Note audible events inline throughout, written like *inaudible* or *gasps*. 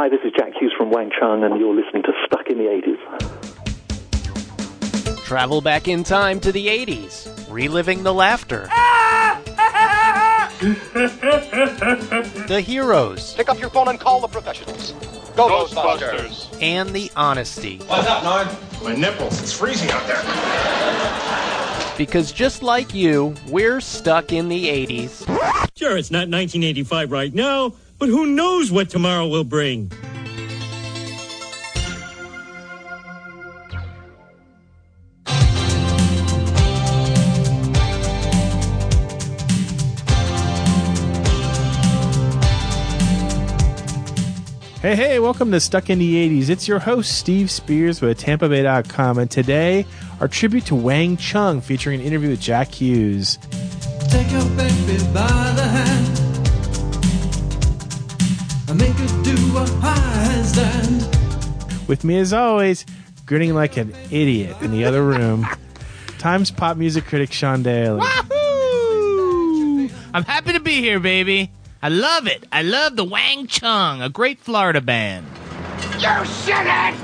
Hi, this is Jack Hues from Wang Chung, and you're listening to Stuck in the 80s. Travel back in time to the 80s, reliving the laughter, *laughs* the heroes, Pick up your phone and call the professionals. Go Ghostbusters. and the honesty. What's up, Nard? My nipples. It's freezing out there. Because just like you, we're stuck in the 80s. Sure, it's not 1985 right now, but who knows what tomorrow will bring? Hey, hey, welcome to Stuck in the 80s. It's your host, Steve Spears with TampaBay.com, and today, our tribute to Wang Chung featuring an interview with Jack Hues. Take your baby by the hand With me, as always, grinning like an idiot in the other room, Times pop music critic Sean Daly. Wahoo! I'm happy to be here, baby. I love it. I love the Wang Chung, a great Florida band. You shithead!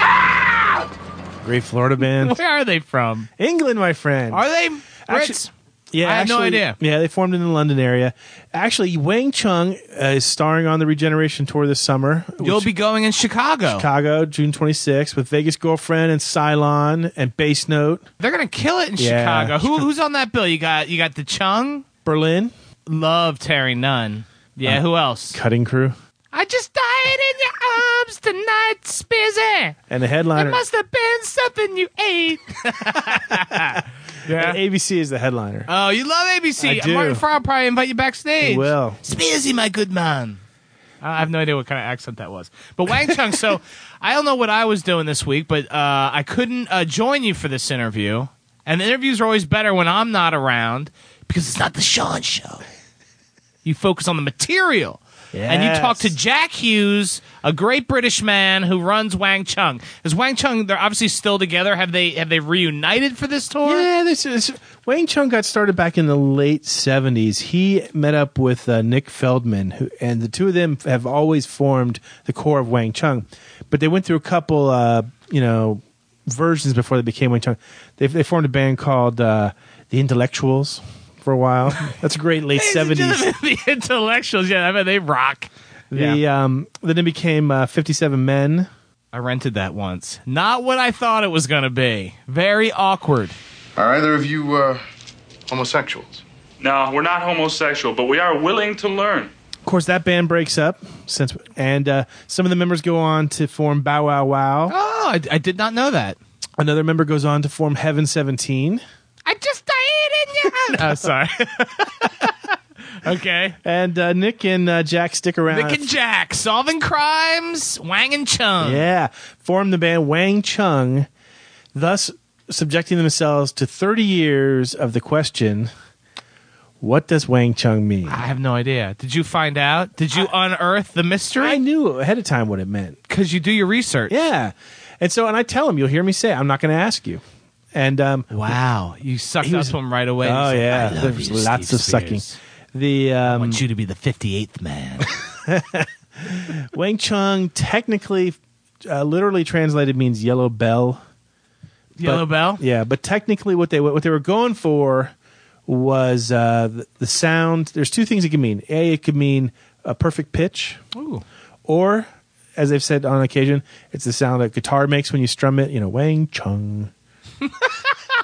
Ah! Ow! Great Florida band. Where are they from? England, my friend. Are they Actually- Brits? Yeah, I had no actually- idea. Yeah, they formed in the London area. Actually, Wang Chung uh, is starring on the Regeneration Tour this summer. You'll be going in Chicago. Chicago, June 26th, with Vegas Girlfriend and Cylon and Bass Note. They're gonna kill it in Yeah. Chicago. Who, who's on that bill? You got you got the Chung. Berlin, Love Terry Nunn. Yeah. Uh, who else? Cutting Crew. I just died in your arms tonight, Spizzy. And the It headliner. must have been something you ate. *laughs* and yeah. ABC is the headliner. Oh, you love ABC. I do. Martin Fry will probably invite you backstage. Will. Spizzy, my good man. I have no idea what kind of accent that was. But Wang *laughs* Chung, so I don't know what I was doing this week, but uh, I couldn't uh, join you for this interview. And the interviews are always better when I'm not around because it's not the Sean show. You focus on the material. And you talk to Jack Hues, a great British man who runs Wang Chung. Is Wang Chung? They're obviously still together. Have they have they reunited for this tour? Yeah, this is Wang Chung got started back in the late seventies. He met up with uh, Nick Feldman, who, and the two of them have always formed the core of Wang Chung. But they went through a couple, uh, you know, versions before they became Wang Chung. They they formed a band called uh, the Intellectuals for a while. That's a great late seventies. *laughs* the intellectuals. Yeah, I mean they rock. The um, then it became uh, Fifty Seven Men. I rented that once. Not what I thought it was going to be. Very awkward. Are either of you uh, homosexuals? No, we're not homosexual, but we are willing to learn. Of course, that band breaks up since, and uh, some of the members go on to form Bow Wow Wow. Oh, I, I did not know that. Another member goes on to form Heaven Seventeen. I just died in your. *laughs* oh, sorry. *laughs* okay. And uh, Nick and uh, Jack stick around. Nick and Jack solving crimes. Wang and Chung. yeah, form the band Wang Chung, thus subjecting themselves to 30 years of the question what does Wang Chung mean? I have no idea. Did you find out? Did you unearth the mystery? I knew ahead of time what it meant. Because you do your research. Yeah. And so, and I tell him, you'll hear me say, I'm not going to ask you. And um, Wow. You sucked up to him right away. Oh, You yeah. I There's you, lots Steve of sucking. Spears. the I um, want you to be the 58th man. *laughs* Wang Chung technically, uh, literally translated means yellow bell. Yellow But- Bell? Yeah, but technically, what they what they were going for was uh, the, the sound. There's two things it could mean. A, it could mean a perfect pitch, Ooh. or as they've said on occasion, it's the sound that guitar makes when you strum it. You know, Wang Chung. *laughs*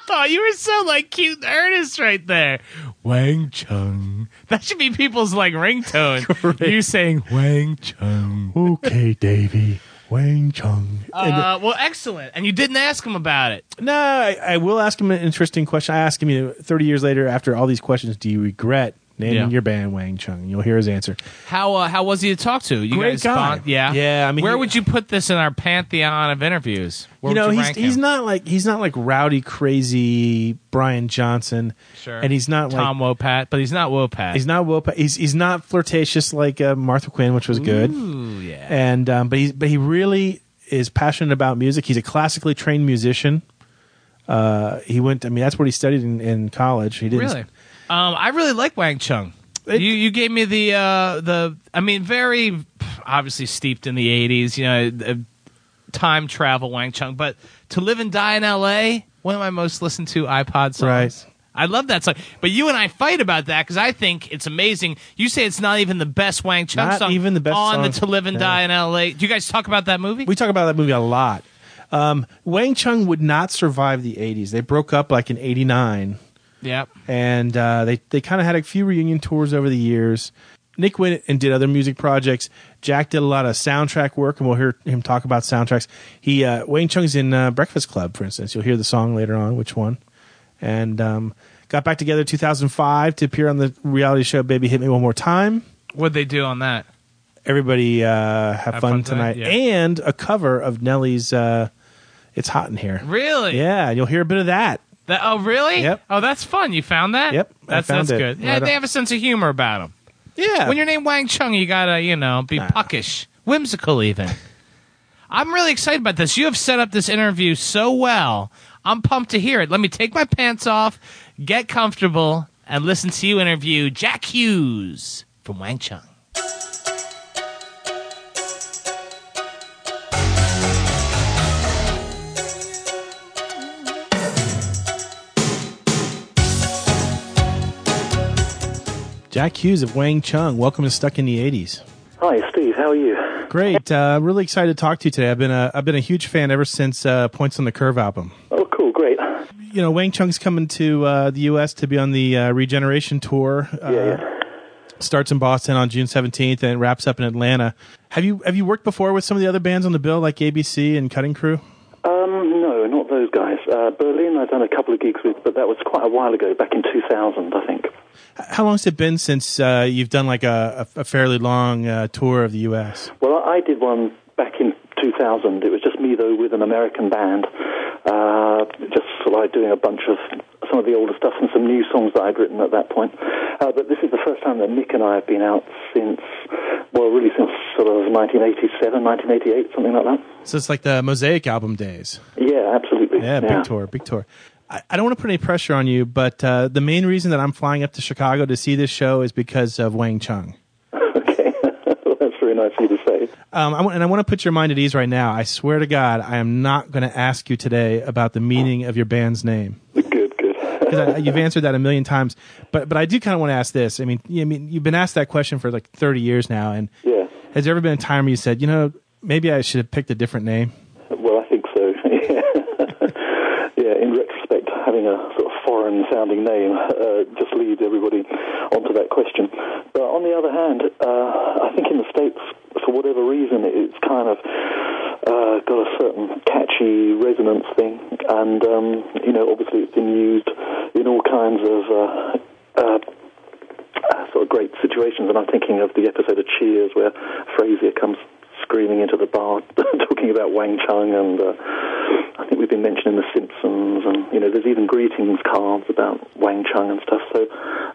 Oh, you were so like cute and earnest right there. Wang Chung. That should be people's like ringtone. *laughs* you saying Wang Chung. Okay, Davy. Wang Chung. Uh, well, excellent. And you didn't ask him about it. no, I, I will ask him an interesting question. I ask him, you know, 30 years later, after all these questions, do you regret naming Yeah. your band Wang Chung? And you'll hear his answer. How uh, how was he to talk to? You Great guys guy. bond- yeah, Yeah, I mean, where he- would you put this in our pantheon of interviews? Where you know, would you he's rank he's him? not like he's not like rowdy, crazy Brian Johnson. Sure. And he's not Tom like Wopat, but he's not Wopat. he's not Will. He's he's not flirtatious like uh, Martha Quinn, which was good. Ooh, yeah. And um, but he's but he really is passionate about music. He's a classically trained musician. Uh, he went. I mean, that's what he studied in, in college. He didn't. Really? Um, I really like Wang Chung. It- you you gave me the uh, the I mean very obviously steeped in the '80s. You know, uh, time travel, Wang Chung. But to live and die in L.A., one of my most listened to iPod songs. Right. I love that song. But you and I fight about that because I think it's amazing. You say it's not even the best Wang Chung Not song. even the best on the. To Live and. Die in L.A. Do you guys talk about that movie? We talk about that movie a lot. Um, Wang Chung would not survive the 80s. They broke up like in 89. Yep. and uh, they they kind of had a few reunion tours over the years. Nick went and did other music projects. Jack did a lot of soundtrack work, and we'll hear him talk about soundtracks. He uh, Wang Chung's in uh, Breakfast Club, for instance. You'll hear the song later on, which one, and um, got back together 2005 to appear on the reality show "Baby Hit Me One More Time." What'd they do on that? Everybody uh, have, Have fun, fun tonight, tonight? Yeah. and a cover of Nelly's uh, "It's Hot in Here." Really? Yeah, you'll hear a bit of that. That, oh, really? Yep. Oh, that's fun. You found that? Yep, I That's found that's it. good. Yeah, Right they on- have a sense of humor about them. Yeah, When you're named Wang Chung, you gotta, you know, be puckish, whimsical, even. *laughs* I'm really excited about this. You have set up this interview so well. I'm pumped to hear it. Let me take my pants off, get comfortable, and listen to you interview Jack Hues from Wang Chung. Jack Hues of Wang Chung. Welcome to Stuck in the 80s. Hi, Steve. How are you? Great. Uh, really excited to talk to you today. I've been a, I've been a huge fan ever since uh, Points on the Curve album. Oh, cool. Great. You know, Wang Chung's coming to uh, the U.S. to be on the uh, Regeneration tour. Uh, Yeah, yeah. Starts in Boston on June 17th and wraps up in Atlanta. Have you have you worked before with some of the other bands on the bill, like ABC and Cutting Crew? Um, no, not those guys. Uh, Berlin, I've done a couple of gigs with, but that was quite a while ago, back in 2000, I think. How long's it been since uh, you've done like a, a, fairly long uh, tour of the U.S.? Well, I did one back in 2000. It was just me, though, with an American band. Uh, just sort of like doing a bunch of some of the older stuff and some new songs that I'd written at that point. Uh, but this is the first time that Nick and I have been out since, well, really since sort of 1987, 1988, something like that. So it's like the Mosaic album days. Yeah, absolutely. Yeah, big tour, big tour. I, I don't want to put any pressure on you, but uh, the main reason that I'm flying up to Chicago to see this show is because of Wang Chung. Okay, *laughs* that's very nice of you to say. Um, I want, and I want to put your mind at ease right now. I swear to God, I am not going to ask you today about the meaning of your band's name. Good, good. *laughs* Because you've answered that a million times, but but I do kind of want to ask this. I mean, I mean, you've been asked that question for like thirty years now, and Yeah. has there ever been a time where you said, you know, maybe I should have picked a different name? Well, I think so. Yeah. yeah. In retrospect, having a sort of foreign-sounding name uh, just leads everybody onto that question. But on the other hand, uh, I think in the states, for whatever reason, it's kind of uh, got a certain catchy resonance thing, and um, you know, obviously, it's been used in all kinds of. Uh, uh, sort of great situations, and I'm thinking of the episode of Cheers where Frasier comes screaming into the bar *laughs* talking about Wang Chung, and uh, I think we've been mentioning The Simpsons, and you know, there's even greetings cards about Wang Chung and stuff. So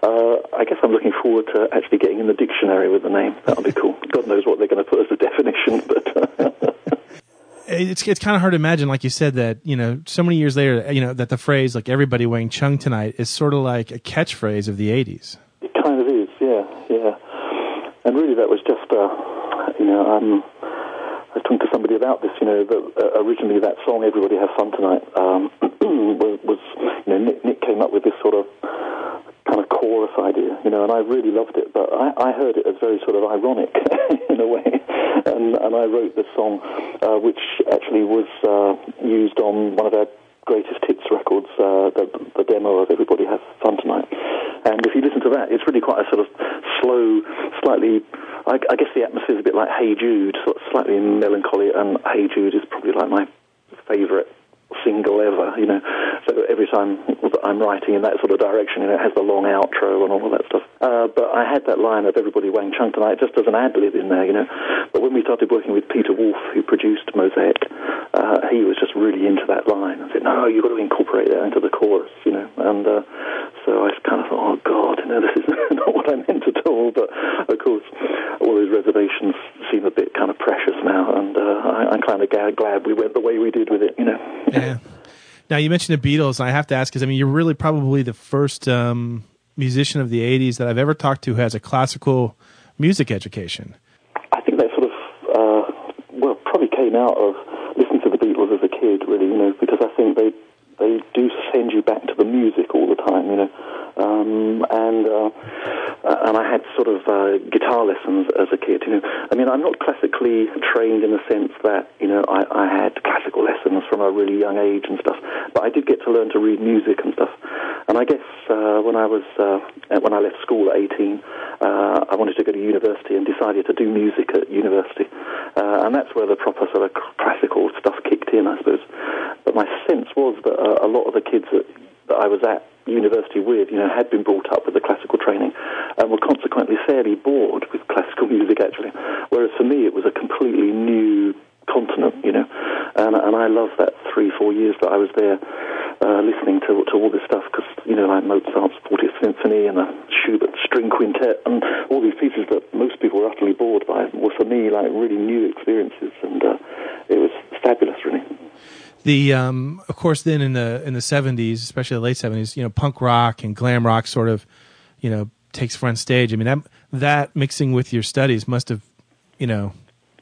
uh, I guess I'm looking forward to actually getting in the dictionary with the name. That'll be cool. God knows what they're going to put as a *laughs* definition, but. *laughs* It's it's kind of hard to imagine, like you said, that you know, so many years later, you know, that the phrase like "everybody Wang Chung tonight" is sort of like a catchphrase of the '80s. It kind of is, yeah, yeah. And really, that was just, uh, you know, um, I was talking to somebody about this. You know, uh, originally that song "Everybody Have Fun Tonight" um, *clears throat* was, was, you know, Nick, Nick came up with this sort of kind of chorus idea, you know, and I really loved it. But I, I heard it as very sort of ironic *laughs* in a way, and and I wrote the song, uh, which actually was uh, used on one of our greatest hits records, uh, the, the demo of "Everybody Have Fun Tonight." And if you listen to that, it's really quite a sort of slow, slightly. I, I guess the atmosphere is a bit like "Hey Jude," sort of slightly melancholy, and "Hey Jude" is probably like my favourite single ever, you know. So every time I'm writing in that sort of direction, you know, it has the long outro and all of that stuff. Uh, but I had that line of everybody Wang Chung tonight just as an ad lib in there, you know. But when we started working with Peter Wolf, who produced Mosaic, uh, he was just really into that line and said, no, you've got to incorporate that into the chorus, you know. And uh, so I kind of thought, oh, God, you know, this is *laughs* not what I meant at all. But of course, all those reservations seem a bit kind of precious now, and uh, I, I'm kind of glad, glad we went the way we did with it, you know. Yeah. Now you mentioned the Beatles, and I have to ask because I mean you're really probably the first um, musician of the '80s that I've ever talked to who has a classical music education. I think that sort of uh, well, probably came out of listening to the Beatles as a kid, really, you know, because I think they they do send you back to the music all the time, you know. Um, and uh, and I had sort of uh, guitar lessons as a kid. You know, I mean, I'm not classically trained in the sense that you know I, I had classical lessons from a really young age and stuff. But I did get to learn to read music and stuff. And I guess uh, when I was uh, when I left school at 18, uh, I wanted to go to university and decided to do music at university. Uh, and that's where the proper sort of classical stuff kicked in, I suppose. But my sense was that uh, a lot of the kids that, that I was at university with, you know, had been brought up with the classical training and were consequently fairly bored with classical *laughs* music, actually. Whereas for me, it was a completely new continent, you know. And, and I love that three, four years that I was there uh, listening to, to all this stuff because, you know, like Mozart's 40th Symphony and the Schubert String Quintet and all these pieces that most people were utterly bored by were for me like really new experiences and uh, it was fabulous. The um, of course, then in the in the seventies, especially the late seventies, you know, punk rock and glam rock sort of, you know, takes front stage. I mean, that that mixing with your studies must have, you know,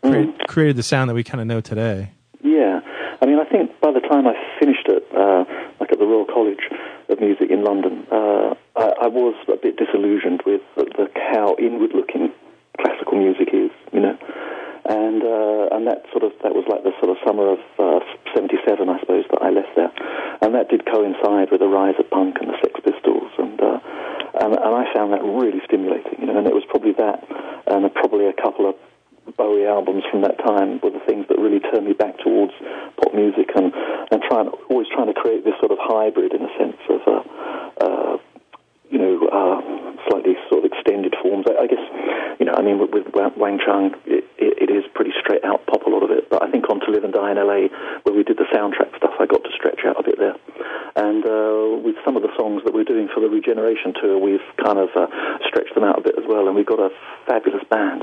created, created the sound that we kind of know today. Yeah, I mean, I think by the time I finished it, uh, like at the Royal College of Music in London, uh, I, I was a bit disillusioned with the, the how inward-looking classical music is, you know, and uh, and that sort of that was like the sort of summer of '77, I suppose, that I left there, and that did coincide with the rise of punk and the Sex Pistols, and uh, and, and I found that really stimulating, you know, and it was probably that, and probably a couple of Bowie albums from that time were the things that really turned me back towards pop music and and trying always trying to create this sort of hybrid in a sense of uh, uh, you know uh, slightly sort of extended forms. I, I guess you know I mean with, with Wang Chung it, it, it is pretty straight out pop a lot of it, but I think on To Live and Die in LA where we did the soundtrack stuff, I got to stretch out a bit there. And uh, with some of the songs that we're doing for the Regeneration tour, we've kind of uh, stretched them out a bit as well, and we've got a fabulous band.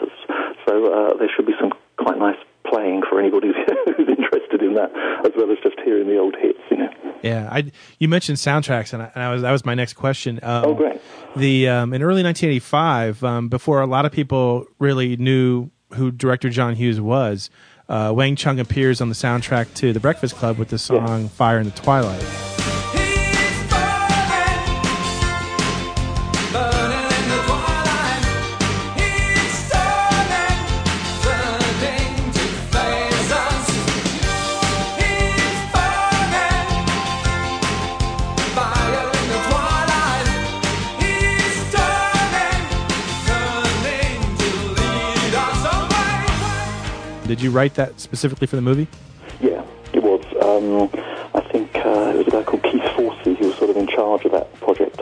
So uh, there should be some quite nice playing for anybody *laughs* who's interested in that, as well as just hearing the old hits, you know. Yeah, I you mentioned soundtracks, and I, and I was that was my next question. Um, oh, great! The um, in early 1985, um, before a lot of people really knew who director John Hughes was, uh, Wang Chung appears on the soundtrack to The Breakfast Club with the song Yeah. "Fire in the Twilight." Write that specifically for the movie? Yeah, it was. Um, I think uh, it was a guy called Keith Forsey who was sort of in charge of that project,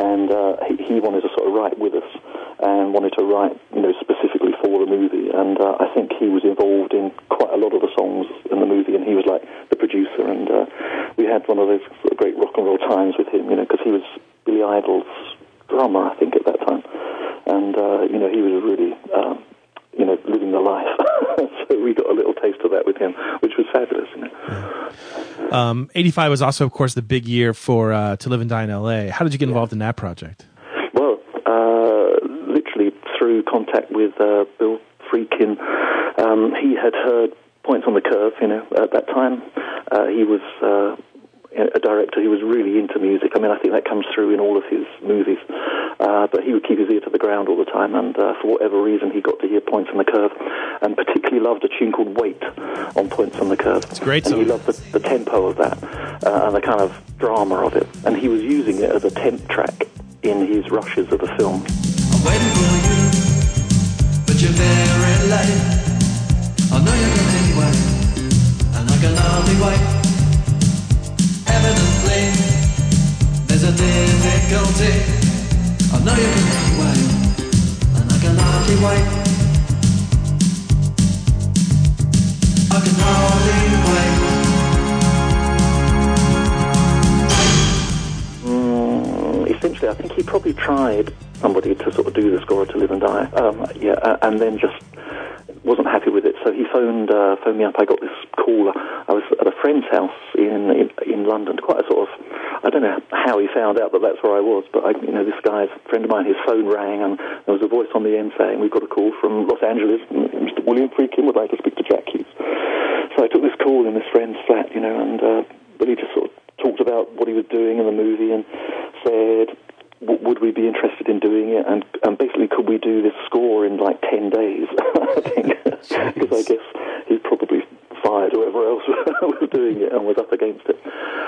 and uh, he, he wanted to sort of write with us and wanted to write, you know, specifically for the movie. And uh, I think he was involved in quite a lot of the songs in the movie, and he was like the producer. And uh, we had one of those sort of great rock and roll times with him, you know, because he was Billy Idol's drummer, I think, at that time. And uh, you know, he was a really. Um, you know, living the life. *laughs* so we got a little taste of that with him, which was fabulous. You know. Um, 85 was also, of course, the big year for uh, To Live and Die in L.A. How did you get involved in that project? Well, uh, literally through contact with uh, Bill Friedkin, um, he had heard Points on the Curve. You know, at that time, uh, he was uh, a director who was really into music. I mean, I think that comes through in all of his movies. Uh, but he would keep his ear to the ground all the time, and uh, for whatever reason, he got to hear Points on the Curve, and particularly loved a tune called Wait on Points on the Curve. It's a great And he loved the, the tempo of that uh, and the kind of drama of it, and he was using it as a temp track in his rushes of the film. I'm waiting for you, but you're very late. I know you're coming anyway, and I can hardly wait. A difficulty. I know you're coming anyway, and I can hardly wait. I can hardly wait. Essentially, I think he probably tried somebody to sort of do the score to Live and Die, um, yeah, uh, and then just wasn't happy with it. So he phoned uh, phoned me up. I got this call. I was at a friend's house in, in in London. Quite a sort of I don't know how he found out that that's where I was, but I, you know this guy's friend of mine. His phone rang, and there was a voice on the end saying, "We've got a call from Los Angeles, Mr. William Friedkin would like to speak to Jack Hues. So I took this call in this friend's flat, you know, and uh, Billy just sort of talked about what he was doing in the movie and said, w- would we be interested in doing it? And, and basically, could we do this score in like 10 days? *laughs* I think, because I guess he probably fired whoever else *laughs* was doing it and was up against it.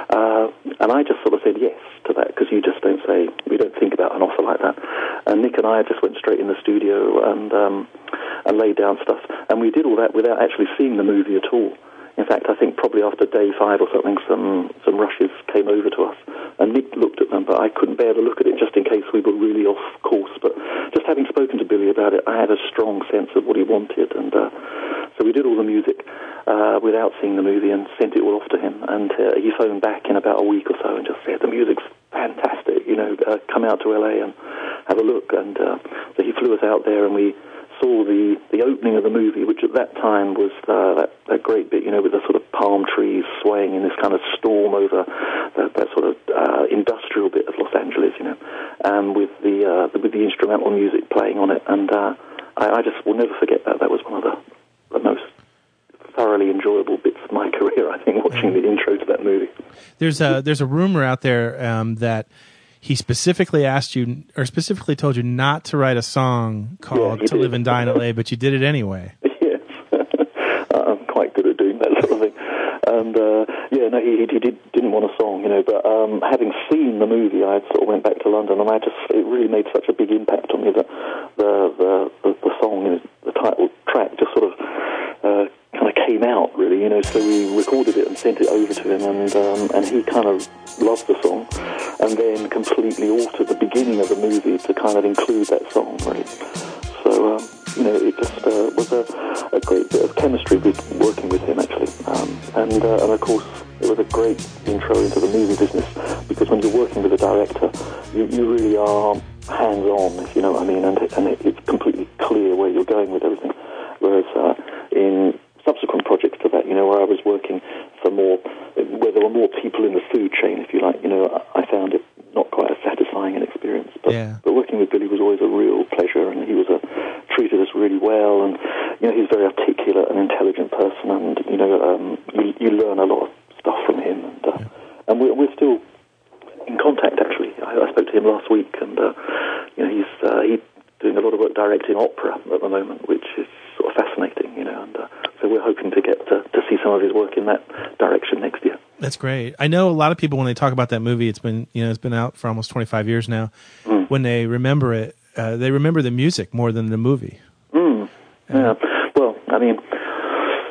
Uh, and I just sort of said yes to that because you just don't say, we don't think about an offer like that. And Nick and I just went straight in the studio and, um, and laid down stuff. And we did all that without actually seeing the movie at all. In fact, I think probably after day five or something, some some rushes came over to us, and Nick looked at them, but I couldn't bear to look at it just in case we were really off course. But just having spoken to Billy about it, I had a strong sense of what he wanted, and uh, so we did all the music uh, without seeing the movie and sent it all off to him. And uh, he phoned back in about a week or so and just said the music's fantastic. You know, uh, come out to LA and have a look. And uh, so he flew us out there, and we saw the, the opening of the movie, which at that time was uh, that, that great bit, you know, with the sort of palm trees swaying in this kind of storm over that, that sort of uh, industrial bit of Los Angeles, you know, and with the, uh, the with the instrumental music playing on it, and uh, I, I just will never forget that. That was one of the, the most thoroughly enjoyable bits of my *laughs* career, I think, watching the intro to that movie. There's a there's a rumor out there um, that he specifically asked you or specifically told you not to write a song called he "To Live and Die in LA," *laughs* but you did it anyway. yes, *laughs* I'm quite good at doing that *laughs* sort of thing. And uh, yeah, no, he, he did, didn't want a song, you know. But um, having seen the movie, I sort of went back to London, and I just it really made such a big impact on me that the the the, the song, the title track, just sort of uh, kind of came out, really, you know. So we recorded it and sent it over to him, and um, and he kind of loved the song, and then completely alter the beginning of the movie to kind of include that song, really. So, um, you know, it just uh, was a, a great bit of chemistry working with him, actually. Um, and, uh, and of course, it was a great intro into the movie business because when you're working with a director, you, you really are hands-on, if you know what I mean, and, and it, it's completely clear where you're going with everything. Whereas uh, in subsequent projects to that, you know, where I was working for more, where there were more people in the food chain, if you like, you know, I found it not quite as satisfying an experience. But, Yeah. but working with Billy was always a real pleasure, and he was a, treated us really well, and you know, he's a very articulate and intelligent person, and you know, um, you, you learn a lot of stuff from him, and uh, and we're, we're still in contact. Actually, I, I spoke to him last week, and uh, you know, he's uh, he's doing a lot of work directing opera at the moment, which is sort of fascinating, you know, and uh, so we're hoping to get to, to see some of his work in that direction next year. That's great. I know a lot of people when they talk about that movie, it's been you know it's been out for almost 25 years now. When they remember it, uh, they remember the music more than the movie. Mm. Yeah. Well, I mean,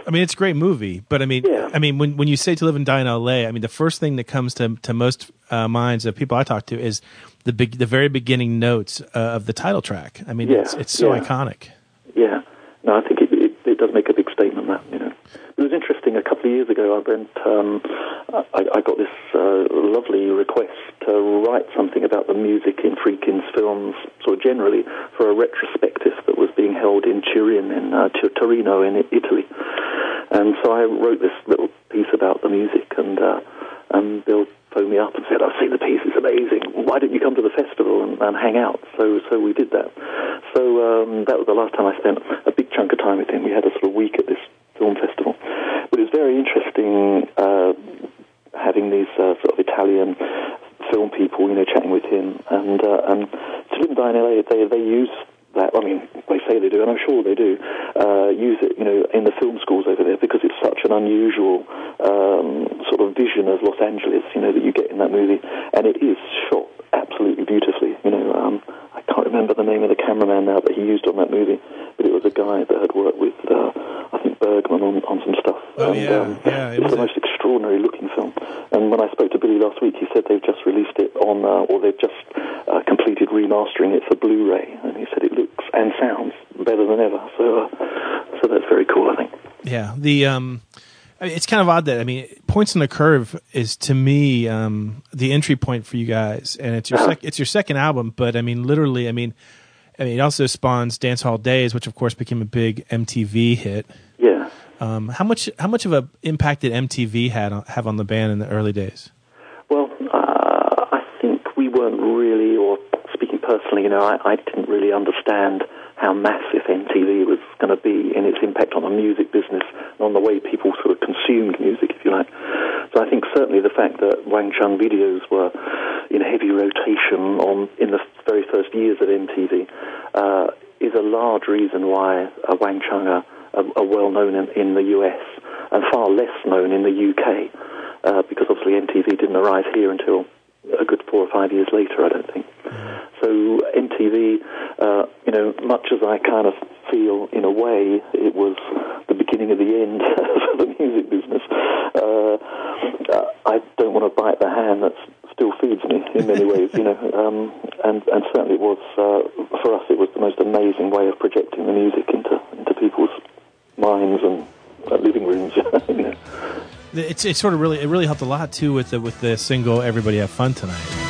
I mean, it's a great movie, but I mean, I mean, when when you say to live and die in L.A., I mean, the first thing that comes to to most uh, minds of people I talk to is the big, the very beginning notes uh, of the title track. I mean, Yeah, it's it's so yeah. iconic. Yeah, no, I think it, it, it does make a big statement. That you know, it was interesting. A couple of years ago, I went. Um, I, I got this uh, lovely request to write something about the music in Friedkin's films, sort of generally, for a retrospective that was being held in Turin, in uh, Torino, in Italy. And so I wrote this little piece about the music, and uh, and Bill phoned me up and said, "I've seen the piece; it's amazing. Why don't you come to the festival and, and hang out?" So so we did that. So um, that was the last time I spent a big chunk of time with him. We had a sort of week at this film festival, but it was very interesting uh, having these uh, sort of Italian film people, you know, chatting with him, and uh, and to live and die in LA, they they use that. I mean, they say they do, and I'm sure they do. Uh, use it, you know, in the film schools over there because it's such an unusual um, sort of vision of Los Angeles, you know, that you get in that movie, and it is shot absolutely beautifully. You know, um, I can't remember the name of the cameraman now that he used on that movie, but it was a guy that had worked with, uh, Bergman on, on some stuff. Oh, and, yeah, um, yeah, it it's was the most extraordinary looking film. And when I spoke to Billy last week, he said they've just released it on, uh, or they've just uh, completed remastering it for Blu-ray, and he said it looks and sounds better than ever. So, uh, so that's very cool, I think. Yeah, the um, it's kind of odd that I mean, Points on the Curve is to me um the entry point for you guys, and it's your Uh-huh. sec- it's your second album, but I mean, literally, I mean, I mean, it also spawns Dance Hall Days, which of course became a big MTV hit. Yeah. Um, how much how much of an impact did MTV had on, have on the band in the early days? Well, uh, I think we weren't really, or speaking personally, you know, I, I didn't really understand how massive MTV was going to be in its impact on the music business and on the way people sort of consumed music, if you like. So I think certainly the fact that Wang Chung videos were in heavy rotation on in the very first years of MTV uh, is a large reason why uh, Wang Chung are, are, well known in, in the US and far less known in the UK uh, because obviously MTV didn't arrive here until a good four or five years later, I don't think. So MTV, uh, you know, much as I kind of feel in a way it was the beginning of the end *laughs* for the music business, uh, I don't want to bite the hand that still feeds me in many ways, you know. *laughs* Um, and, and certainly it was, uh, for us, it was the most amazing way of projecting the music into, into people's minds and uh, living rooms, you know. It's it sort of really it really helped a lot too with the with the single "Everybody Have Fun Tonight."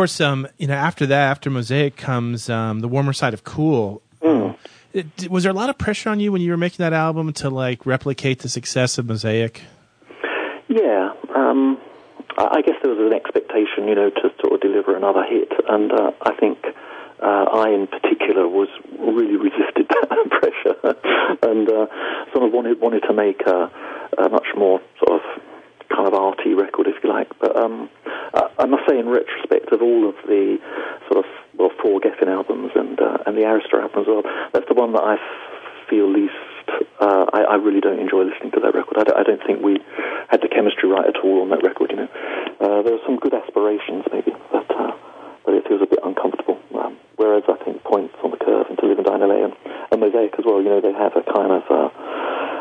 Course, um, you know, after that, after Mosaic comes um, the warmer side of Cool. It- was there a lot of pressure on you when you were making that album to like replicate the success of Mosaic? Yeah, um, I I guess there was an expectation, you know, to sort of deliver another hit, and uh, I think uh, I, in particular, was really *laughs* resisted that pressure, *laughs* and uh, sort of wanted wanted to make a, a much more sort of kind of arty record, if you like. But um, I, I must say, in retrospect, of all of the sort of well, four Geffen albums and uh, and the Arista album as well, that's the one that I f- feel least. Uh, I, I really don't enjoy listening to that record. I don't, I don't think we had the chemistry right at all on that record. You know, uh, there were some good aspirations maybe, but uh, but it feels a bit uncomfortable. Um, whereas I think Points on the Curve and To Live and Die in LA and, and Mosaic as well, you know, they have a kind of uh,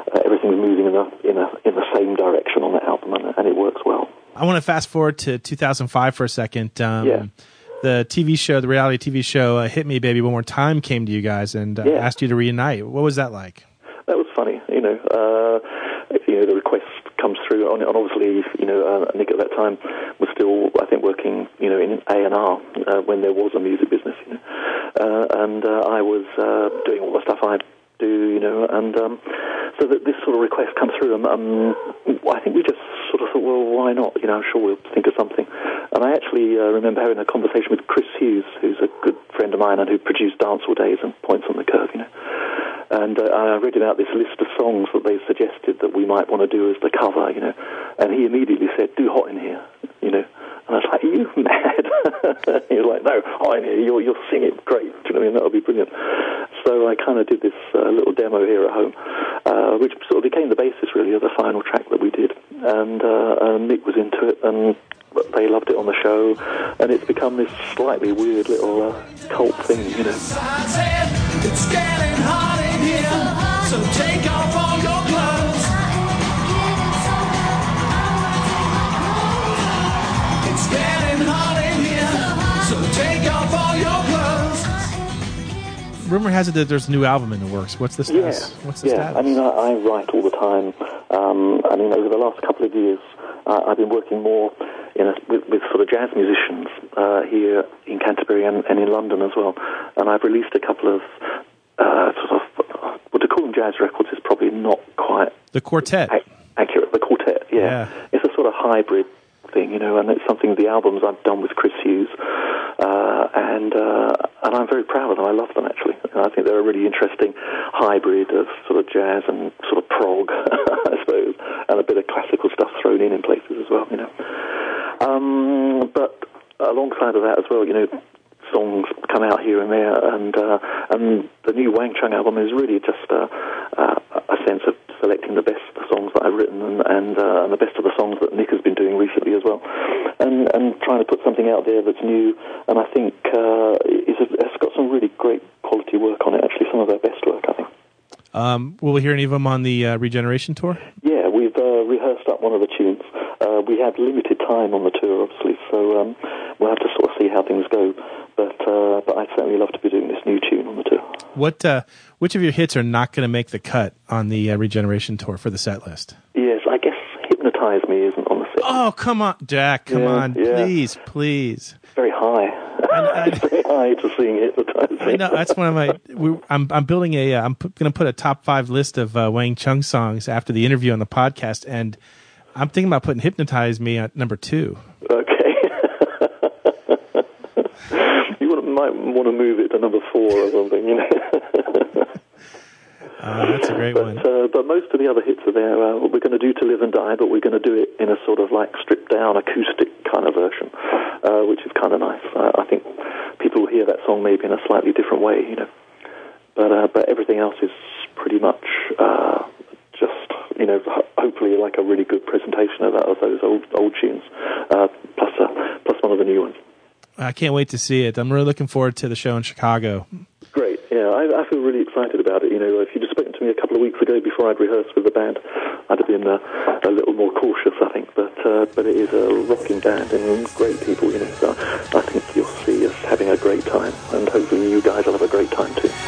uh, everything's moving in the in a in the same direction on that album, and, and it works well. I want to fast forward to 2005 for a second. Um, Yeah. The TV show, the reality TV show, uh, "Hit Me, Baby, One More Time" came to you guys and uh, Yeah. asked you to reunite. What was that like? That was funny, you know. Uh, you know, the request comes through, and obviously, you know, uh, Nick at that time was still, I think, working, you know, in A and R uh, when there was a music business, you know, uh, and uh, I was uh, doing all the stuff I do, you know, and um, so that this sort of request comes through, and um, I think we just sort of thought, well, why not? You know, I'm sure we'll think of something. And I actually uh, remember having a conversation with Chris Hughes, who's a good friend of mine and who produced Dance Hall Days and Points on the Curve, you know. And uh, I read him out this list of songs that they suggested that we might want to do as the cover, you know. And he immediately said, "Do Hot in Here," you know. And I was like, "Are you mad?" *laughs* he was like, "No, Hot in Here. You'll you'll sing it great. Do you know what I mean? That'll be brilliant." So I kind of did this uh, little demo here at home, uh, which sort of became the basis really of the final track that we did. And, uh, and Nick was into it, and they loved it on the show, and it's become this slightly weird little uh, cult thing, you know. It's getting hot in here, so take off all your clothes. It's getting hot in here, so take off all your clothes. Rumor has it that there's a new album in the works. What's the status? Yeah, What's the yeah. status? I mean, I, I write all the time. Um, I mean, over the last couple of years, uh, I've been working more in a, with, with sort of jazz musicians uh, here in Canterbury and, and in London as well. And I've released a couple of uh, sort of what to call them jazz records is probably not quite the quartet. ac- accurate. The quartet, yeah. Yeah. It's a sort of hybrid thing, you know, and it's something the albums I've done with Chris Hughes, uh, and uh, and I'm very proud of them. I love them actually. I think they're a really interesting hybrid of sort of jazz and sort of prog, *laughs* I suppose, and a bit of classical stuff thrown in in places as well, you know. Um, but alongside of that as well, you know, songs come out here and there, and uh, and the new Wang Chung album is really just a, a, a sense of selecting the best songs that I've written and, and uh, and the best of the songs that Nick has been doing recently as well, and and trying to put something out there that's new, and I think uh, it's, it's got some really great quality work on it. Actually, some of their best work, I think. Um, will we hear any of them on the uh, Regeneration tour? Yeah, we've uh, rehearsed up one of the tunes. Uh, we have limited time on the tour, obviously, so um, we'll have to sort of see how things go. But uh, but I'd certainly love to be doing this new tune on the tour. What? Uh, which of your hits are not going to make the cut on the uh, Regeneration tour for the set list? Yes, I guess "Hypnotize Me" isn't on the set. Oh, come on, Jack! Come Yeah, on, yeah. please, please. It's very high. *laughs* it's very high to "Hypnotize Me." *laughs* I know that's one of my. We, I'm I'm building a. Uh, I'm going to put a top five list of uh, Wang Chung songs after the interview on the podcast, and I'm thinking about putting "Hypnotize Me" at number two. Okay. *laughs* you want, might want to move it to number four or something, you know. *laughs* Uh, that's a great but, one. Uh, but most of the other hits are there. Uh, we're going to do "To Live and Die," but we're going to do it in a sort of like stripped down acoustic kind of version, uh, which is kind of nice. I think will hear that song maybe in a slightly different way, you know. But uh, but everything else is pretty much uh, just you know hopefully like a really good presentation of, that, of those old old tunes, uh, plus uh, plus one of the new ones. I can't wait to see it. I'm really looking forward to the show in Chicago. Great, yeah, I, I feel really excited about it. You know, if you'd spoken to me a couple of weeks ago before I'd rehearsed with the band, I'd have been uh, a little more cautious, I think. But uh, but it is a rocking band and great people, you know. So I think you'll see us having a great time, and hopefully you guys will have a great time too.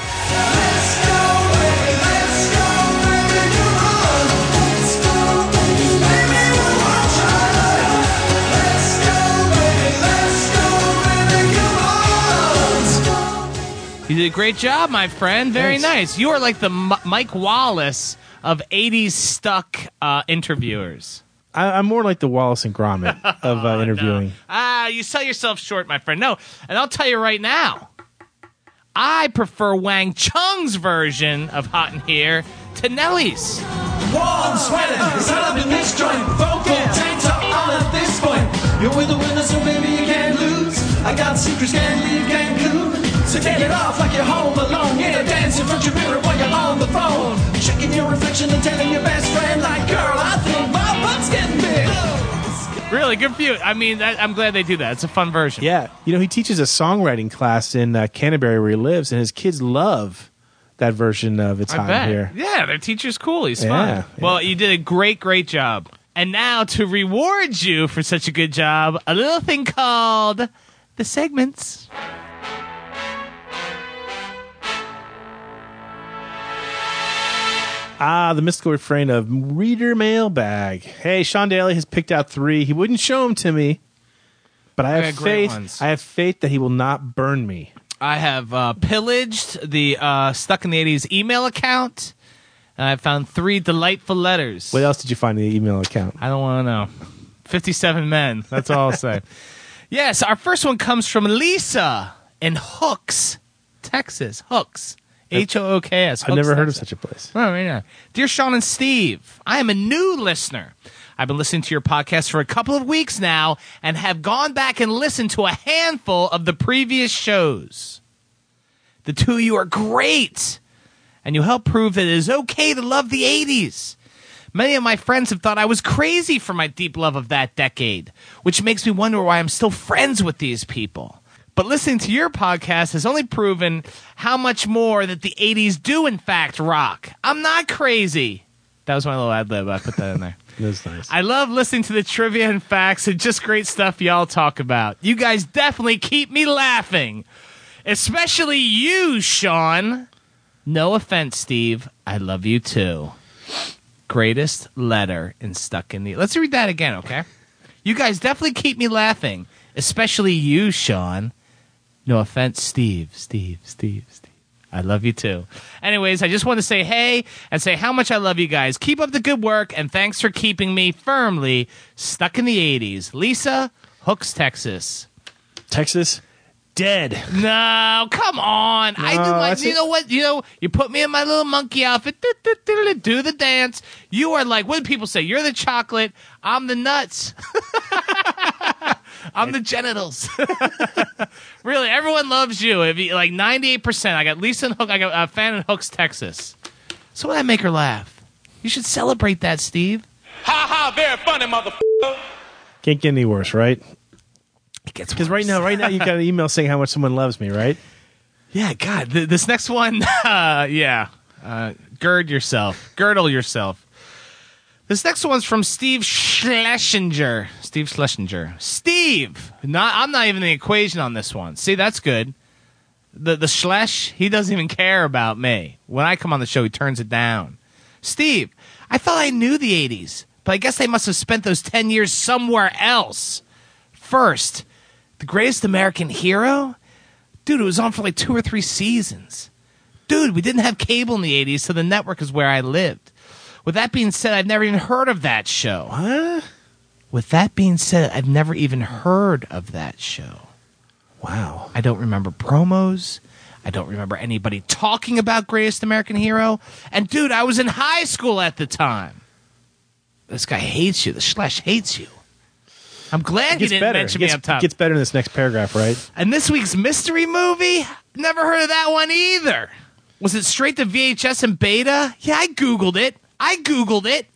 Did a great job, my friend. Very Thanks. nice. You are like the M- Mike Wallace of 80s stuck uh, interviewers. I, I'm more like the Wallace and Gromit *laughs* of uh, interviewing. Ah, you sell yourself short, my friend. No, and I'll tell you right now, I prefer Wang Chung's version of Hot in Here to Nelly's. Warm sweating, it's hot up in this joint. Vocal tank top on at this point. You're with the winner, so baby you can't lose. I got secrets, can't leave Cancun. So take it off like you're home alone. Yeah, dance in front your mirror while you're on the phone. Checking your reflection and telling your best friend, like, girl, I think my butt's getting big. Really good for you. I mean, that, I'm glad they do that. It's a fun version. Yeah, you know he teaches a songwriting class in uh, Canterbury where he lives, and his kids love that version of "It's I Hot bet. Here." Yeah, their teacher's cool. He's Yeah, fun. yeah. Well, you did a great, great job. And now to reward you for such a good job, a little thing called the segments. Ah, the mystical refrain of reader mailbag. Hey, Sean Daly has picked out three. He wouldn't show them to me, but I I have faith. ones. I have faith that he will not burn me. I have uh, pillaged the uh, Stuck in the 80s email account, and I found three delightful letters. What else did you find in the email account? I don't want to know. 57 men. That's all I'll say. yes, our first one comes from Lisa in Hooks, Texas. Hooks. H O O K S. I've never heard of such a place. Oh, now. Dear Sean and Steve, I am a new listener. I've been listening to your podcast for a couple of weeks now and have gone back and listened to a handful of the previous shows. The two of you are great, and you help prove that it is okay to love the 80s. Many of my friends have thought I was crazy for my deep love of that decade, which makes me wonder why I'm still friends with these people. But listening to your podcast has only proven how much more that the 80s do, in fact, rock. I'm not crazy. That was my little ad lib. I put that in there. *laughs* That's nice. I love listening to the trivia and facts and just great stuff y'all talk about. You guys definitely keep me laughing. Especially you, Sean. No offense, Steve. I love you too. Greatest letter in Stuck in the. Let's read that again, okay? You guys definitely keep me laughing. Especially you, Sean. No offense, Steve. Steve, Steve, Steve. I love you too. Anyways, I just want to say hey and say how much I love you guys. Keep up the good work and thanks for keeping me firmly stuck in the 80s. Lisa, Hooks, Texas. Texas, dead. No, come on. I do my, you it. know what? You know, you put me in my little monkey outfit, do, do, do, do, do the dance. You are like, what do people say? You're the chocolate. I'm the nuts. *laughs* I'm the genitals. *laughs* really, everyone loves you. If you like 98%, I got Lisa and Hook, I got a fan in Hooks, Texas. So when I make her laugh, you should celebrate that, Steve. Ha ha, very funny, motherfucker. Can't get any worse, right? It gets Because right now, right now, you got an email saying how much someone loves me, right? Yeah, God, th- this next one, *laughs* uh, yeah. Uh, gird yourself, girdle yourself. This next one's from Steve Schlesinger. Steve Schlesinger. Steve! Not, I'm not even the equation on this one. See, that's good. The, the Schlesh, he doesn't even care about me. When I come on the show, he turns it down. Steve, I thought I knew the 80s, but I guess they must have spent those 10 years somewhere else. First, The Greatest American Hero? Dude, it was on for like two or three seasons. Dude, we didn't have cable in the 80s, so the network is where I lived. With that being said, I've never even heard of that show. What? With that being said, I've never even heard of that show. Wow. I don't remember promos. I don't remember anybody talking about Greatest American Hero. And dude, I was in high school at the time. This guy hates you. The Schlesh hates you. I'm glad he didn't better. mention It gets, me up top. It gets better in this next paragraph, right? And this week's mystery movie? Never heard of that one either. Was it straight to VHS and beta? Yeah, I Googled it. I Googled it.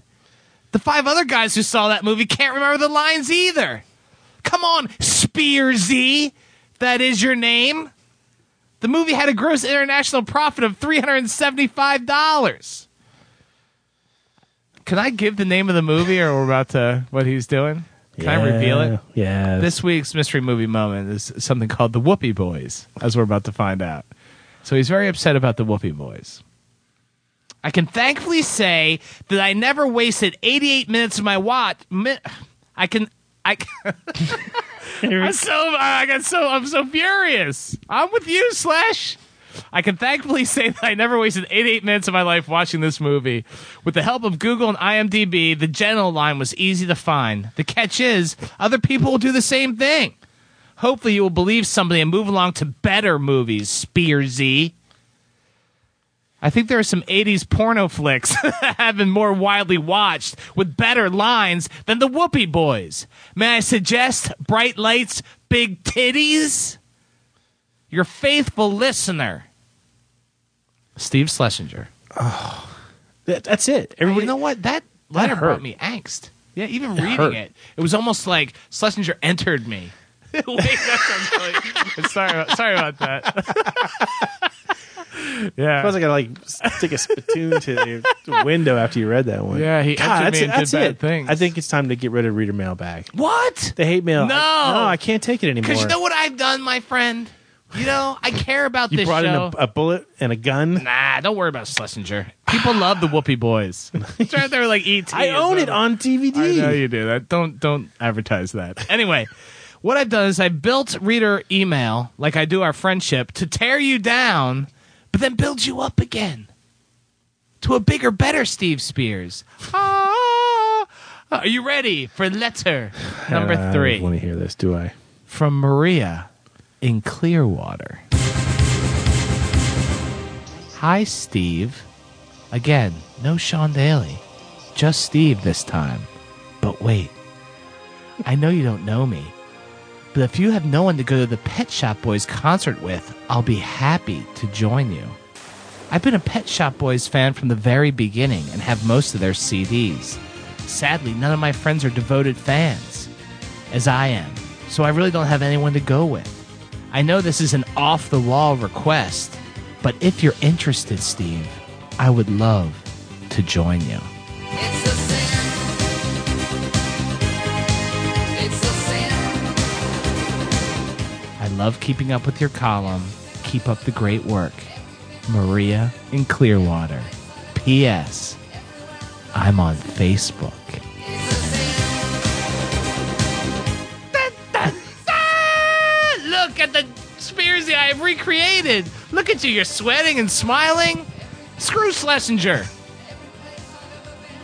The five other guys who saw that movie can't remember the lines either. Come on, Spearsy. That is your name. The movie had a gross international profit of $375. Can I give the name of the movie or we're about to what he's doing? Can I reveal it? Yeah. This week's mystery movie moment is something called the Whoopee Boys, as we're about to find out. So he's very upset about the Whoopee Boys. I can thankfully say that I never wasted 88 minutes of my watch. Mi- I can. I. *laughs* I'm so. I got so. I'm so furious. I'm with you, Slash. I can thankfully *laughs* say that I never wasted 88 minutes of my life watching this movie. With the help of Google and IMDb, the general line was easy to find. The catch is, other people will do the same thing. Hopefully, you will believe somebody and move along to better movies, Spearsy. I think there are some 80s porno flicks *laughs* that have been more widely watched with better lines than the Whoopee Boys. May I suggest Bright Lights, Big Titties? Your faithful listener, Steve Schlesinger. Oh, that- that's it. Everybody, you know what? That letter hurt. brought me angst. Yeah, even reading hurt. it, it was almost like Schlesinger entered me. *laughs* Wait, that sounds really. *laughs* sorry, about, sorry about that. Yeah, Suppose I gotta like stick a spittoon to the window after you read that one. Yeah, he God, that's, me that's did bad it. things. I think it's time to get rid of reader mailbag. what? The hate mail. No. I, no, I can't take it anymore. Because you know what I've done, my friend. You know, I care about this shit. You this brought show. in a, a bullet and a gun. Nah, don't worry about Schlesinger. People love the Whoopee Boys. *laughs* It's right there like ET. I own it on DVD. I know you do that. Don't don't advertise that. Anyway, what I've done is I built reader email like I do our friendship to tear you down, but then build you up again to a bigger, better Steve Spears. Ah, are you ready for letter number I three don't want to hear this, do I? from Maria in Clearwater? Hi, Steve. Again, no Sean Daly. Just Steve this time. But wait. I know you don't know me. But if you have no one to go to the Pet Shop Boys concert with, I'll be happy to join you. I've been a Pet Shop Boys fan from the very beginning and have most of their CDs. Sadly, none of my friends are devoted fans, as I am, so I really don't have anyone to go with. I know this is an off the wall request, but if you're interested, Steve, I would love to join you. Love keeping up with your column. Keep up the great work. Maria in Clearwater. P.S. I'm on Facebook. Look at the Spearsy I have recreated. Look at you. You're sweating and smiling. Screw Schlesinger.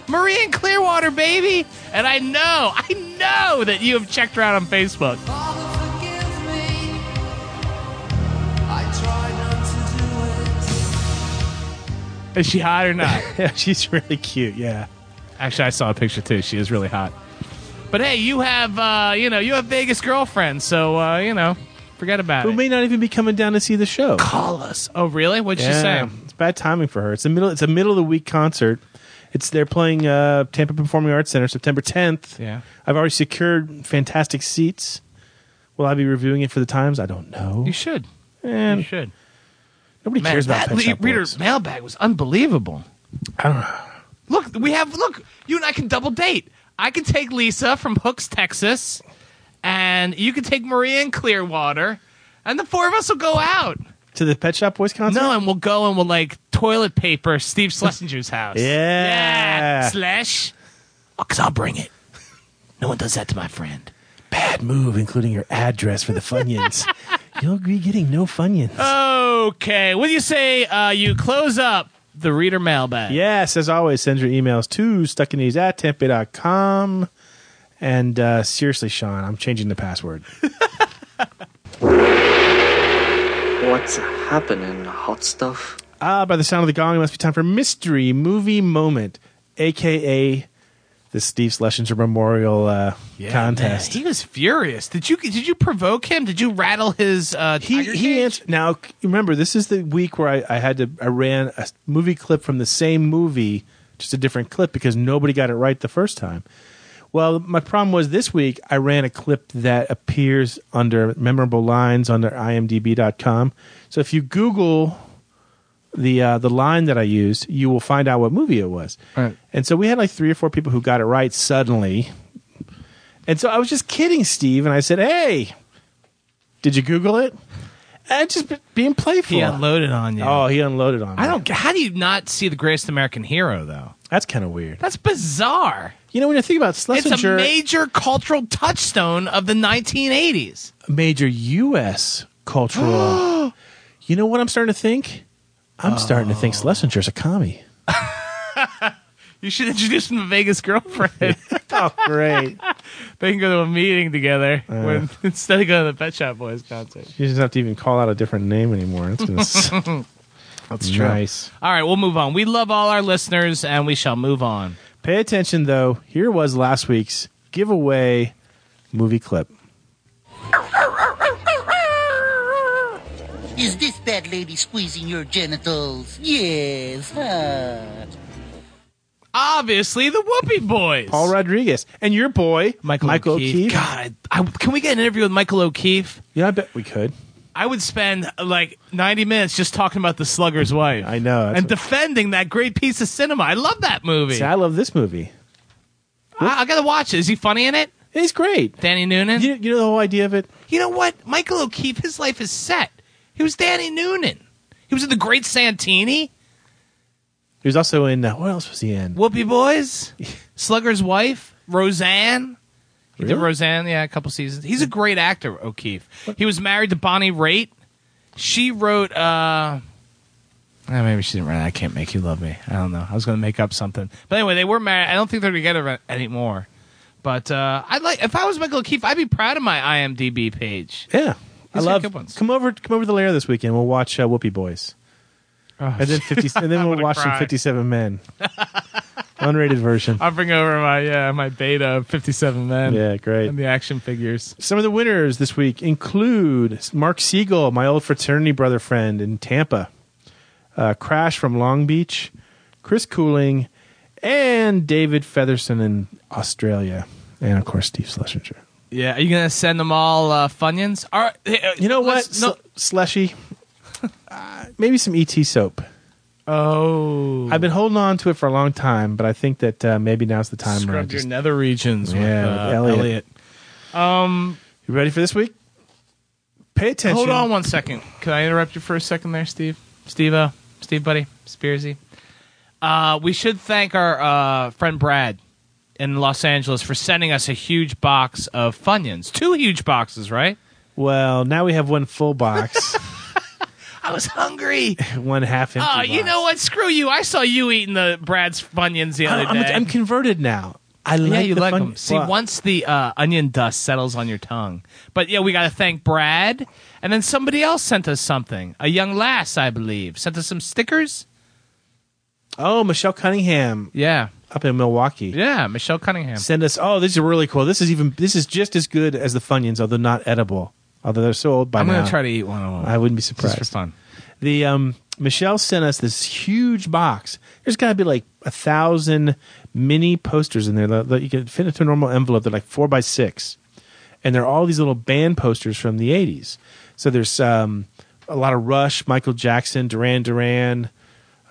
Maria in Clearwater, baby. And I know, I know that you have checked her out on Facebook. Is she hot or not? *laughs* Yeah, she's really cute. Yeah. Actually, I saw a picture too. She is really hot. But hey, you have uh, you know you have Vegas girlfriends, so uh, you know forget about it. Who it. may not even be coming down to see the show. Call us. Oh, really? What'd she Yeah, say? It's bad timing for her. It's the middle. It's a middle of the week concert, It's they're playing uh, Tampa Performing Arts Center September 10th. Yeah. I've already secured fantastic seats. Will I be reviewing it for the Times? I don't know. You should. And you should. Nobody Man, cares about that Pet le- Shop reader's Boys. mailbag was unbelievable. I don't know. Look, we have look. You and I can double date. I can take Lisa from Hooks, Texas, and you can take Maria in Clearwater, and the four of us will go out. To the Pet Shop Boys concert? No, and we'll go and we'll like toilet paper Steve Schlesinger's house. *laughs* Yeah. yeah, Slash. Oh, cause I'll bring it. No one does that to my friend. Bad move, including your address for the Funyuns. *laughs* *laughs* You'll be getting no Funyuns. Okay, what do you say? Uh, you close up the reader mailbag. Yes, as always, send your emails to stuckinews at tempe.com. And uh, seriously, Sean, I'm changing the password. *laughs* What's happening, hot stuff? Ah, by the sound of the gong, it must be time for Mystery Movie Moment, a.k.a. the Steve Schlesinger Memorial uh, contest. Man, he was furious. Did you did you provoke him? Did you rattle his? Uh, he he answered. Now remember, this is the week where I, I had to I ran a movie clip from the same movie, just a different clip because nobody got it right the first time. Well, my problem was this week I ran a clip that appears under memorable lines under IMDb.com. So if you Google the uh, the line that I used, you will find out what movie it was. Right. And so we had like three or four people who got it right suddenly. And so I was just kidding Steve, and I said, "Hey, did you Google it?" And just being playful. He unloaded on you. Oh, he unloaded on me. I don't. How do you not see the greatest American hero though? That's kind of weird. That's bizarre. You know, when you think about It's a major cultural touchstone of the 1980s. major U.S. cultural. *gasps* you know what I'm starting to think? I'm starting to think Schlesinger's a commie. *laughs* You should introduce him to Vegas girlfriend. *laughs* oh, great. they can go to a meeting together Uh. when, *laughs* instead of going to the Pet Shop Boys concert. You just have to even call out a different name anymore. That's, gonna s- That's nice. All right, we'll move on. We love all our listeners, and we shall move on. Pay attention, though. Here was last week's giveaway movie clip. Is this bad lady squeezing your genitals? Yes, huh? Obviously, the Whoopee Boys. Paul Rodriguez and your boy Michael, Michael O'Keefe. O'Keefe. God, I, I- can we get an interview with Michael O'Keefe? Yeah, I bet we could. I would spend like 90 minutes just talking about the slugger's wife. I know. and what- defending that great piece of cinema. I love that movie. See, I love this movie. I, I gotta watch it. Is he funny in it? He's great. Danny Noonan? You, you know the whole idea of it? You know what? Michael O'Keefe, his life is set. He was Danny Noonan. He was in The Great Santini, He was also in, uh, what else was he in? Whoopee Boys, *laughs* Slugger's Wife, Roseanne. He did Really? Roseanne, yeah, a couple seasons. He's a great actor, O'Keefe. He was married to Bonnie Raitt. She wrote, uh, eh, maybe she didn't write I Can't Make You Love Me. I don't know. I was going to make up something. But anyway, they were married. I don't think they're together anymore. But uh, I'd like, if I was Michael O'Keefe, I'd be proud of my IMDb page. Yeah. I love. good ones. Come over, come over to the lair this weekend. We'll watch uh, Whoopee Boys, and then *laughs* fifty, and then we'll watch some fifty-seven men, *laughs* unrated version. I'll bring over my uh, my beta 57 men. Yeah, great. And the action figures. Some of the winners this week include Mark Siegel, my old fraternity brother friend in Tampa, uh, Crash from Long Beach, Chris Cooling, and David Featherson in Australia, and of course Steve Schlesinger. Yeah, are you gonna send them all uh, Funyuns? All right, uh, You know what, let's- No. Sl- Slushy? *laughs* uh, maybe some ET soap. Oh, I've been holding on to it for a long time, but I think that uh, maybe now's the time where I scrub your just. nether regions. Yeah, with, uh, Elliot. Elliot. Um, You ready for this week? Pay attention. hold on one second. Can I interrupt you for a second there, Steve? Steve, uh, Steve, buddy, Spearsy. Uh, we should thank our uh, friend Brad in Los Angeles for sending us a huge box of Funyuns. Two huge boxes, right? Well, now we have one full box, *laughs* I was hungry. *laughs* one half empty. Oh, you know what? Screw you. I saw you eating the Brad's Funyuns the other I'm, day. I'm converted now. I like yeah, you the like fun- them. See, Well, once the uh, onion dust settles on your tongue. But yeah, we got to thank Brad. And then somebody else sent us something. A young lass, I believe, sent us some stickers. Oh, Michelle Cunningham Yeah. Up in Milwaukee. Yeah, Michelle Cunningham. Send us. Oh, this is really cool. This is even. This is just as good as the Funyuns, although not edible. Although they're so old by I'm now. going to try to eat one of them. I wouldn't be Just for surprised. fun. The um, Michelle sent us this huge box. There's got to be like a thousand mini posters in there that, that you can fit into a normal envelope. They're like four by six, and they're all these little band posters from the '80s. So there's um, a lot of Rush, Michael Jackson, Duran Duran,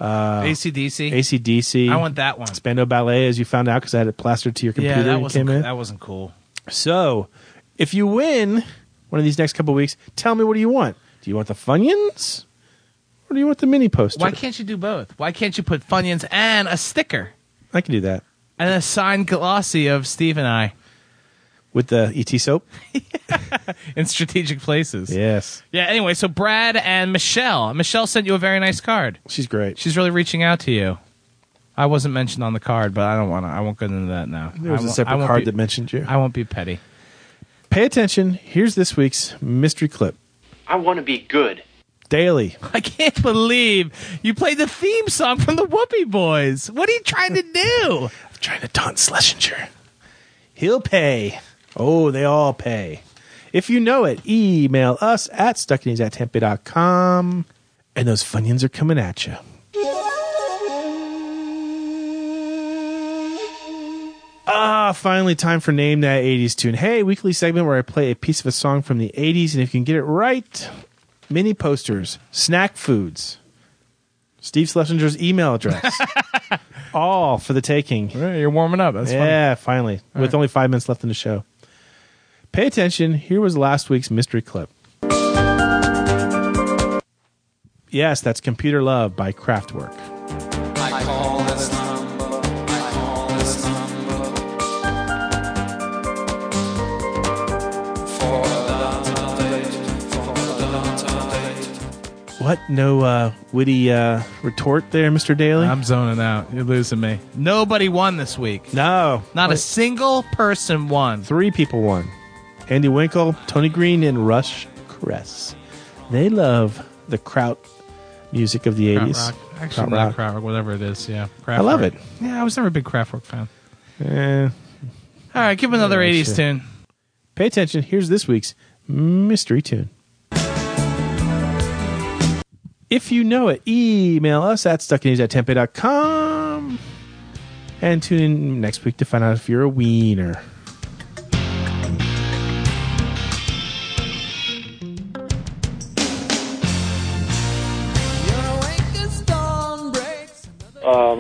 uh, ACDC. ACDC. I want that one. Spandau Ballet, as you found out, because I had it plastered to your computer. Yeah, that wasn't that wasn't cool. So, if you win one of these next couple weeks, tell me what do you want? Do you want the Funyuns, or do you want the mini poster? Why can't you do both? Why can't you put Funyuns and a sticker I can do that and a signed glossy of Steve and I with the ET soap. *laughs* in strategic places? Yes, Yeah. Anyway, so Brad and Michelle. Michelle sent you a very nice card. she's great. She's really reaching out to you. I wasn't mentioned on the card, but I don't want to. I won't go into that now. There was a separate card be- that mentioned you. I won't be petty. Pay attention. Here's this week's mystery clip. I want to be good. Daily. *laughs* I can't believe you played the theme song from the Whoopee Boys. What are you trying to do? I'm *laughs* trying to taunt Schlesinger. He'll pay. Oh, they all pay. If you know it, email us at stuckinews at tempe.com. And those Funyuns are coming at you. Ah, finally, time for Name That 80s Tune. Hey, weekly segment where I play a piece of a song from the 80s, and if you can get it right, mini posters, snack foods, Steve Schlesinger's email address. *laughs* All for the taking. You're warming up. That's yeah, finally. with only five minutes left in the show. Pay attention. Here was last week's mystery clip. Yes, that's Computer Love by Kraftwerk. I call this number. I call this number. For a date. For a date. What? No uh, witty uh, retort there, Mr. Daly? I'm zoning out. You're losing me. Nobody won this week. no. Not a single person won. Three people won Andy Winkle, Tony Green, and Rush Cress. They love the kraut music of the 80s. Krautrock. Actually, Krautrock. not Kraftwerk, whatever it is. Yeah, Kraftwerk. I love it. Yeah, I was never a big Kraftwerk fan. Eh, All right, give another Yeah, 80s shit. tune. pay attention. Here's this week's mystery tune. If you know it, email us at stuckinews at tempe.com and tune in next week to find out if you're a wiener.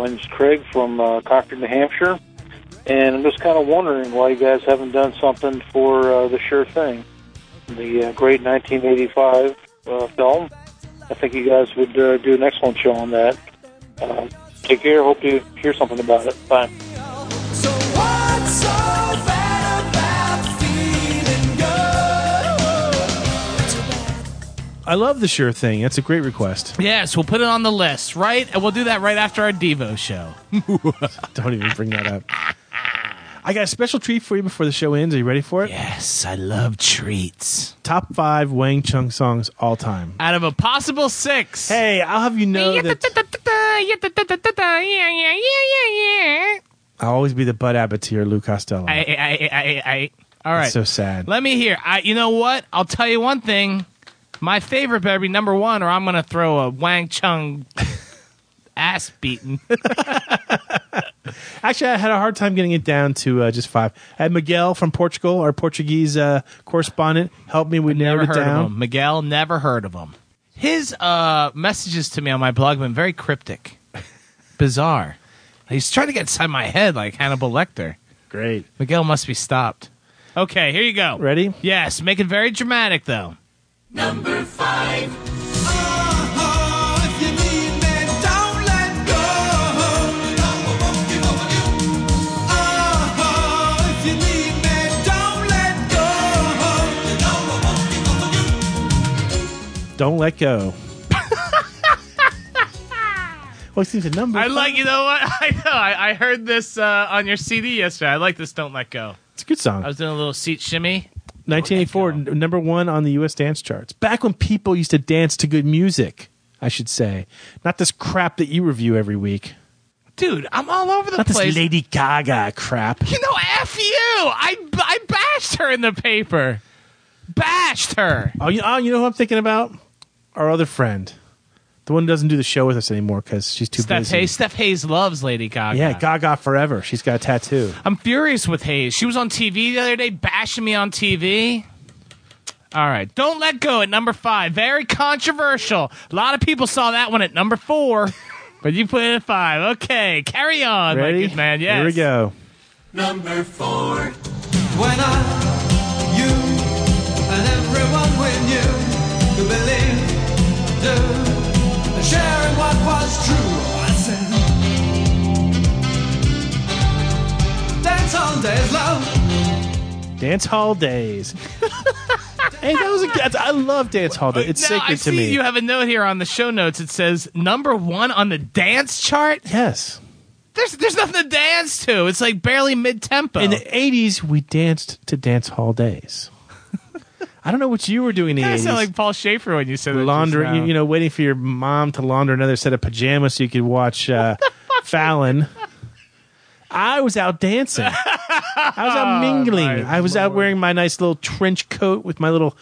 My name's Craig from uh, Concord, New Hampshire, and I'm just kind of wondering why you guys haven't done something for uh, the Sure Thing, the uh, great 1985 uh, film. I think you guys would uh, do an excellent show on that. Uh, take care. Hope you hear something about it. Bye. I love the sure thing. That's a great request. Yes, we'll put it on the list, right? And we'll do that right after our Devo show. *laughs* Don't even bring that up. I got a special treat for you before the show ends. Are you ready for it? Yes, I love treats. Top five Wang Chung songs all time. Out of a possible six. Hey, I'll have you know that I'll always be the Bud Abbott to your Lou Costello. I, I, I, I, all right. That's so sad. Let me hear. I, you know what? I'll tell you one thing. My favorite better be number one, or I'm going to throw a Wang Chung *laughs* ass beating. *laughs* Actually, I had a hard time getting it down to uh, just five. I had Miguel from Portugal, our Portuguese uh, correspondent, help me. We never narrowed heard it down. of him. Miguel, never heard of him. His uh, messages to me on my blog have been very cryptic, *laughs* bizarre. He's trying to get inside my head like Hannibal Lecter. Great. Miguel must be stopped. Okay, here you go. Ready? Yes, make it very dramatic though. Number five. Uh-huh, if you need me, don't let go. I won't give up on you. Uh-huh, if you need me, don't let go. I won't give up on you. Don't let go. well, the number. I like, you know what? *laughs* I know. I, I heard this uh, on your CD yesterday. I like this. Don't let go. It's a good song. I was doing a little seat shimmy. 1984, n- number one on the U.S. dance charts. Back when people used to dance to good music, I should say, not this crap that you review every week. Dude, I'm all over the Not place. this Lady Gaga crap. You know, F you! I, I bashed her in the paper. Bashed her. Oh, you, oh, you know who I'm thinking about? Our other friend, The one who doesn't do the show with us anymore because she's too Steph busy. Hayes. Steph Hayes loves Lady Gaga. Yeah, Gaga forever. She's got a tattoo. I'm furious with Hayes. She was on TV the other day, bashing me on TV. All right, don't let go at number five. Very controversial. A lot of people saw that one at number four, *laughs* but you put it at five. Okay, carry on, my Ready? good man. Yes. Here we go. Number four. When I, you, and everyone we knew who believed, do, and sharing what was true. I said, dance hall days, love. Dance Hall Days. *laughs* hey, that was a good. I love Dance Hall Days. It's now, I sacred to me. you have a note here on the show notes. It says number one on the dance chart. yes. There's there's nothing to dance to. It's like barely mid tempo. In the 80s, we danced to Dance Hall Days. I don't know what you were doing in the I 80s. sound like Paul Shaffer when you said that. just you, you know, waiting for your mom to launder another set of pajamas so you could watch uh, Fallon. I was out dancing. I was out *laughs* mingling. Oh, my I was out wearing my nice little trench coat with my little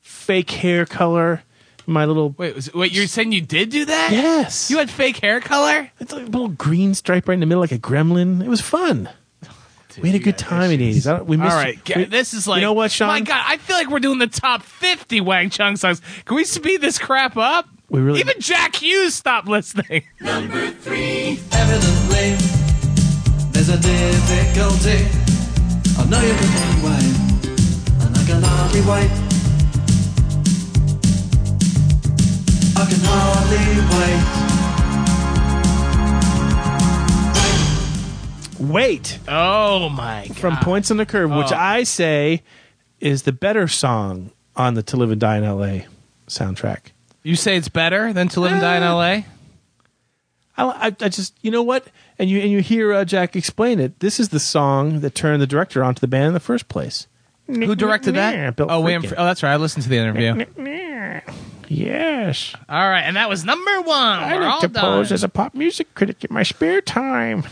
fake hair color. My little Wait, was, wait, you're saying you did do that? yes, You had fake hair color? it's like a little green stripe right in the middle, like a gremlin. It was fun. We had a good time in the eighties. We missed. All right, we- this is like you know what, Sean? My God, I feel like we're doing the top fifty Wang Chung songs. Can we speed this crap up? We really Even Jack Hues stopped listening. *laughs* Number three. Evidently, there's a difficulty. I know you can wait, and I can hardly wait. I can hardly wait. Wait Oh my God! from Points on the Curve, which Oh. I say is the better song on the To Live and Die in L.A. soundtrack. You say it's better than To Live and Die in L.A. I, I, I just, you know what? And you and you hear uh, Jack explain it. This is the song that turned the director onto the band in the first place. Who directed that? Bill oh, William. Oh, that's right. I listened to the interview. Yes, All right, and that was number one. I We're like to done. pose as a pop music critic in my spare time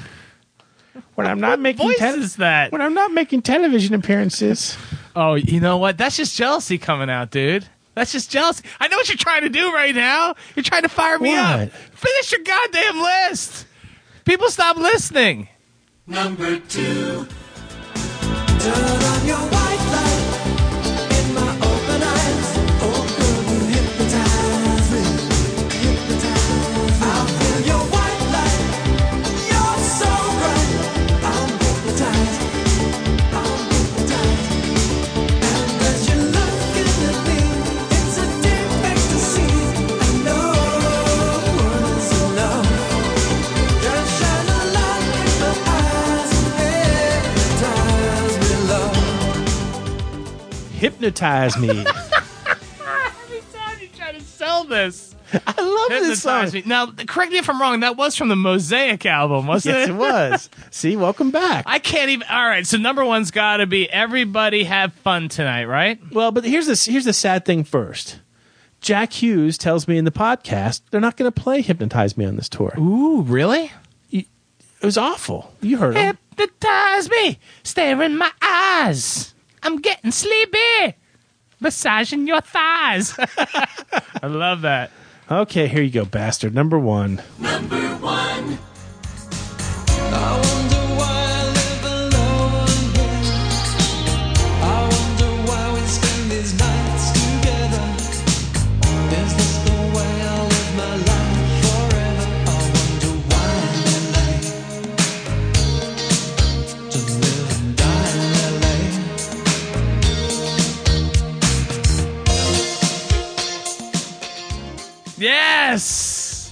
when I'm not making voice tele- is that? when I'm not making television appearances. Oh, you know what? That's just jealousy coming out, dude. That's just jealousy. I know what you're trying to do right now. You're trying to fire me up. Finish your goddamn list. People stop listening. Number two. Turn on your Hypnotize me. *laughs* Every time you try to sell this. I love this song. Hypnotize me. Now, correct me if I'm wrong. That was from the Mosaic album, wasn't Yes, it? it was. *laughs* See, welcome back. I can't even. All right, so number one's got to be everybody have fun tonight, right? Well, but here's this. Here's the sad thing. First, Jack Hues tells me in the podcast they're not going to play "Hypnotize Me" on this tour. Ooh, really? It was awful. You heard him. Hypnotize me, stare in my eyes. I'm getting sleepy, massaging your thighs. *laughs* I love that. Okay, here you go, bastard. Number one. Number one. I Yes.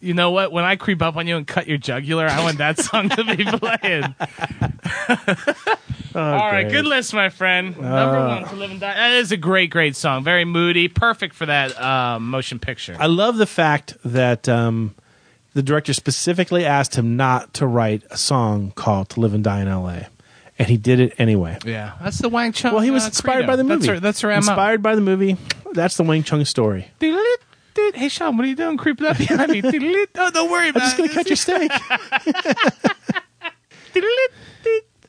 You know what? When I creep up on you and cut your jugular, I want that *laughs* song to be playing. All right, good list, my friend. Number Uh, one to live and die. That is a great, great song. Very moody, perfect for that uh, motion picture. I love the fact that um, the director specifically asked him not to write a song called "To Live and Die in L.A." and he did it anyway. Yeah, that's the Wang Chung. Well, he was uh, inspired credo. by the movie. That's her, that's her MO. Inspired by the movie. That's the Wang Chung story. Hey, Sean, what are you doing creeping up behind me? oh, don't worry I'm just going to cut your steak. *laughs*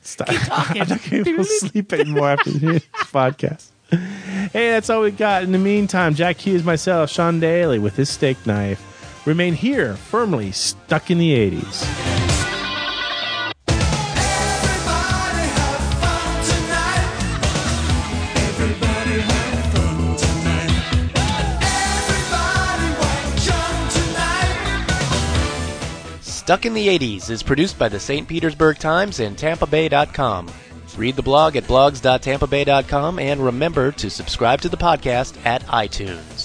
Stop. Keep talking. I'm not going to be able to sleep anymore after this podcast. Hey, that's all we got. In the meantime, Jack Hues, myself, Sean Daly with his steak knife remain here, firmly stuck in the 80s. Stuck in the 80s is produced by the St. Petersburg Times and TampaBay.com. Read the blog at blogs.tampabay.com and remember to subscribe to the podcast at iTunes.